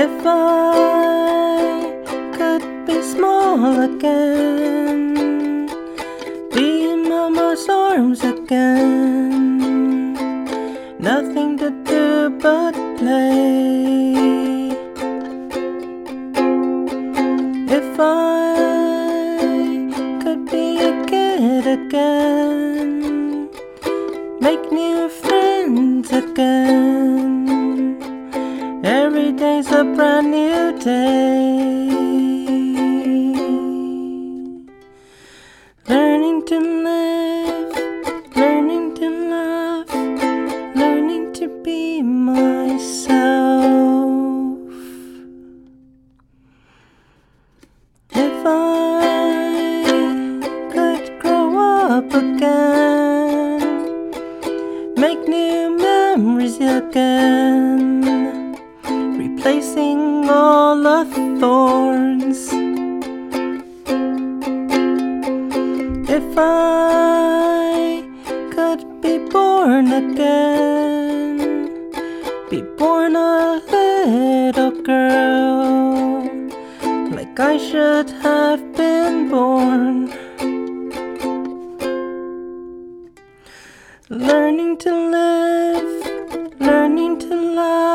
If I could be small again, be in mama's arms again, nothing to do but play. If I could be a kid again, make new friends again. Every day's a brand new day. Learning to live, learning to love, learning to be myself. If I could grow up again, make new memories again, replacing all the thorns. If I could be born again, be born a little girl, like I should have been born. Learning to live, learning to love,